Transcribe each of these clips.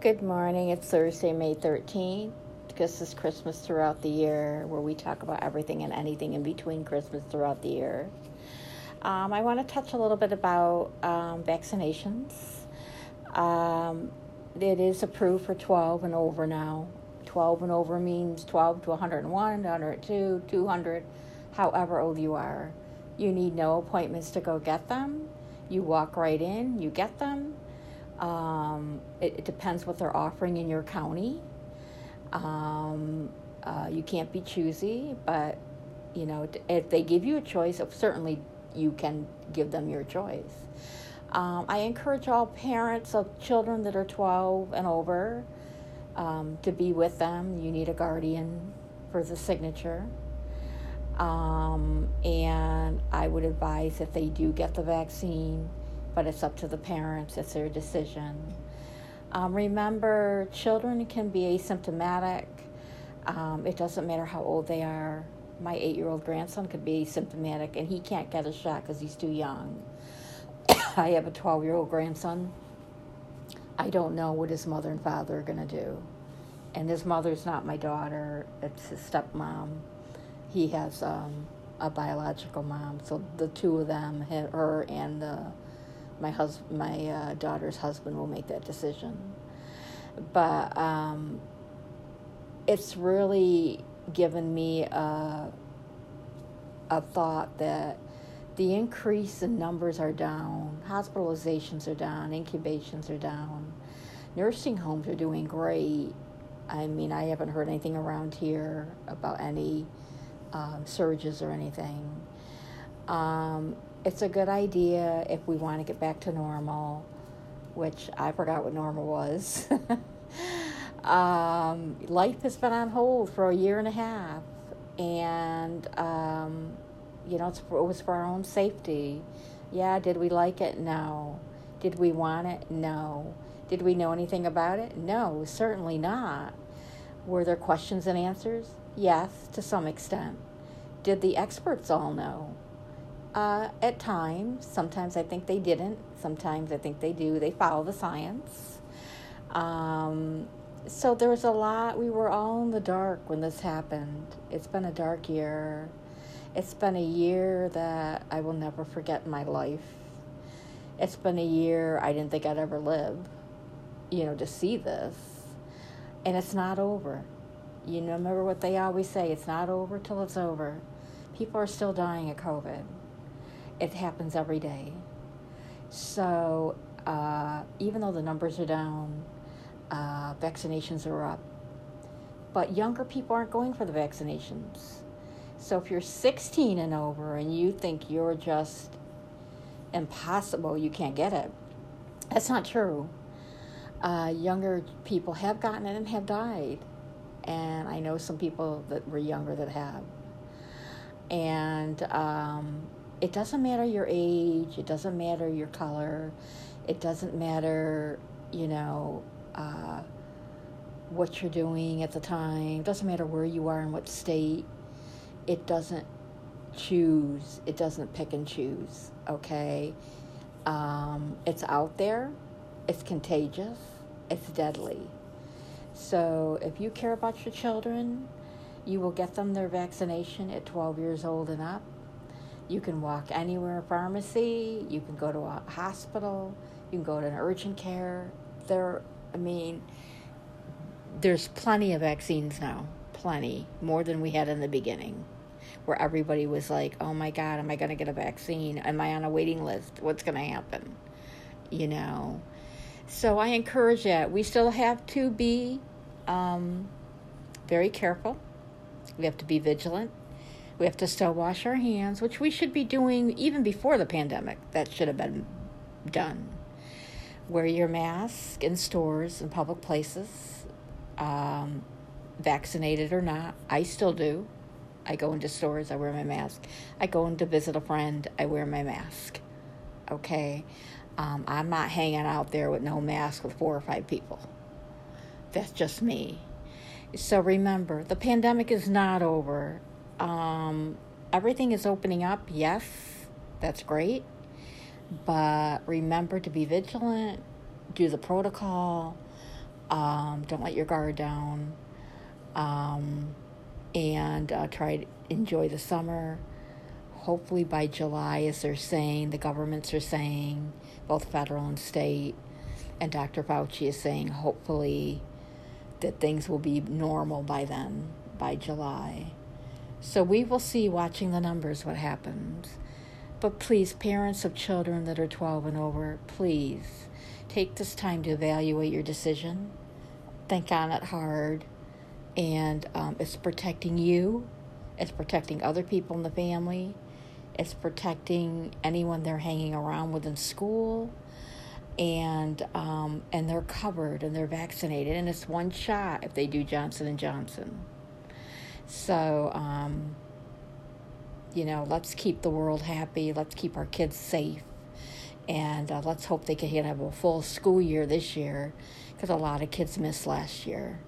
Good morning. It's Thursday, May 13th. This is Christmas throughout the year, where we talk about everything and anything in between Christmas throughout the year. Um, I want to touch a little bit about um, vaccinations. Um, it is approved for 12 and over now. 12 and over means 12 to 101, 102, 200, however old you are. You need no appointments to go get them. You walk right in, you get them um, it, it, depends what they're offering in your county. Um, uh, you can't be choosy, but you know if they give you a choice, certainly you can give them your choice. Um, I encourage all parents of children that are 12 and over um, to be with them. You need a guardian for the signature. Um, and I would advise if they do get the vaccine but it's up to the parents, it's their decision. Um, remember, children can be asymptomatic. Um, it doesn't matter how old they are. My eight year old grandson could be asymptomatic and he can't get a shot because he's too young. I have a 12 year old grandson. I don't know what his mother and father are going to do. And his mother's not my daughter, it's his stepmom. He has um, a biological mom. So the two of them, her and the my hus- my uh, daughter's husband will make that decision. But um, it's really given me a, a thought that the increase in numbers are down, hospitalizations are down, incubations are down, nursing homes are doing great. I mean, I haven't heard anything around here about any um, surges or anything. Um, it's a good idea if we want to get back to normal, which I forgot what normal was. um, life has been on hold for a year and a half, and um, you know for, it was for our own safety. Yeah, did we like it? No. Did we want it? No. Did we know anything about it? No, certainly not. Were there questions and answers? Yes, to some extent. Did the experts all know? Uh, at times, sometimes I think they didn't. Sometimes I think they do. They follow the science. Um, so there was a lot. We were all in the dark when this happened. It's been a dark year. It's been a year that I will never forget in my life. It's been a year I didn't think I'd ever live, you know, to see this. And it's not over. You know, remember what they always say it's not over till it's over. People are still dying of COVID it happens every day. So uh, even though the numbers are down, uh, vaccinations are up, but younger people aren't going for the vaccinations. So if you're 16 and over and you think you're just impossible, you can't get it, that's not true. Uh, younger people have gotten it and have died. And I know some people that were younger that have. And um, it doesn't matter your age, it doesn't matter your color, it doesn't matter, you know, uh, what you're doing at the time, it doesn't matter where you are in what state, it doesn't choose, it doesn't pick and choose, okay? Um, it's out there, it's contagious, it's deadly. So if you care about your children, you will get them their vaccination at 12 years old and up you can walk anywhere, pharmacy, you can go to a hospital, you can go to an urgent care. There, I mean, there's plenty of vaccines now, plenty, more than we had in the beginning, where everybody was like, oh my God, am I going to get a vaccine? Am I on a waiting list? What's going to happen? You know? So I encourage that. We still have to be um, very careful. We have to be vigilant. We have to still wash our hands, which we should be doing even before the pandemic. That should have been done. Wear your mask in stores and public places, um, vaccinated or not. I still do. I go into stores, I wear my mask. I go in to visit a friend, I wear my mask. Okay? Um, I'm not hanging out there with no mask with four or five people. That's just me. So remember, the pandemic is not over. Um, everything is opening up. Yes, that's great. But remember to be vigilant, do the protocol, Um, don't let your guard down. Um, and uh, try to enjoy the summer. Hopefully by July, as they're saying, the governments are saying, both federal and state, and Dr. Fauci is saying, hopefully that things will be normal by then, by July. So we will see watching the numbers what happens. But please, parents of children that are 12 and over, please take this time to evaluate your decision. Think on it hard. And um, it's protecting you, it's protecting other people in the family, it's protecting anyone they're hanging around with in school. And um, and they're covered and they're vaccinated and it's one shot if they do Johnson and Johnson. So, um, you know, let's keep the world happy. Let's keep our kids safe. And uh, let's hope they can have a full school year this year because a lot of kids missed last year.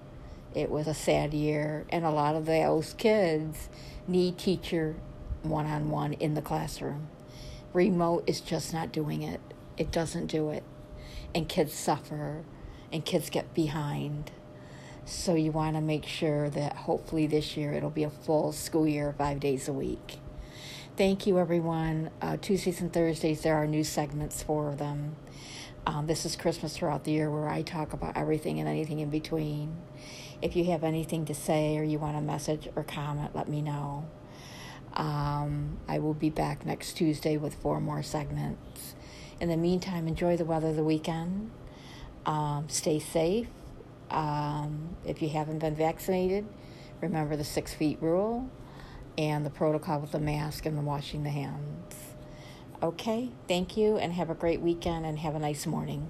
It was a sad year, and a lot of those kids need teacher one on one in the classroom. Remote is just not doing it, it doesn't do it. And kids suffer, and kids get behind. So you want to make sure that hopefully this year it'll be a full school year, five days a week. Thank you, everyone. Uh, Tuesdays and Thursdays, there are new segments for them. Um, this is Christmas throughout the year where I talk about everything and anything in between. If you have anything to say or you want a message or comment, let me know. Um, I will be back next Tuesday with four more segments. In the meantime, enjoy the weather the weekend. Um, stay safe um, if you haven't been vaccinated, remember the six feet rule and the protocol with the mask and the washing the hands. Okay, thank you and have a great weekend and have a nice morning.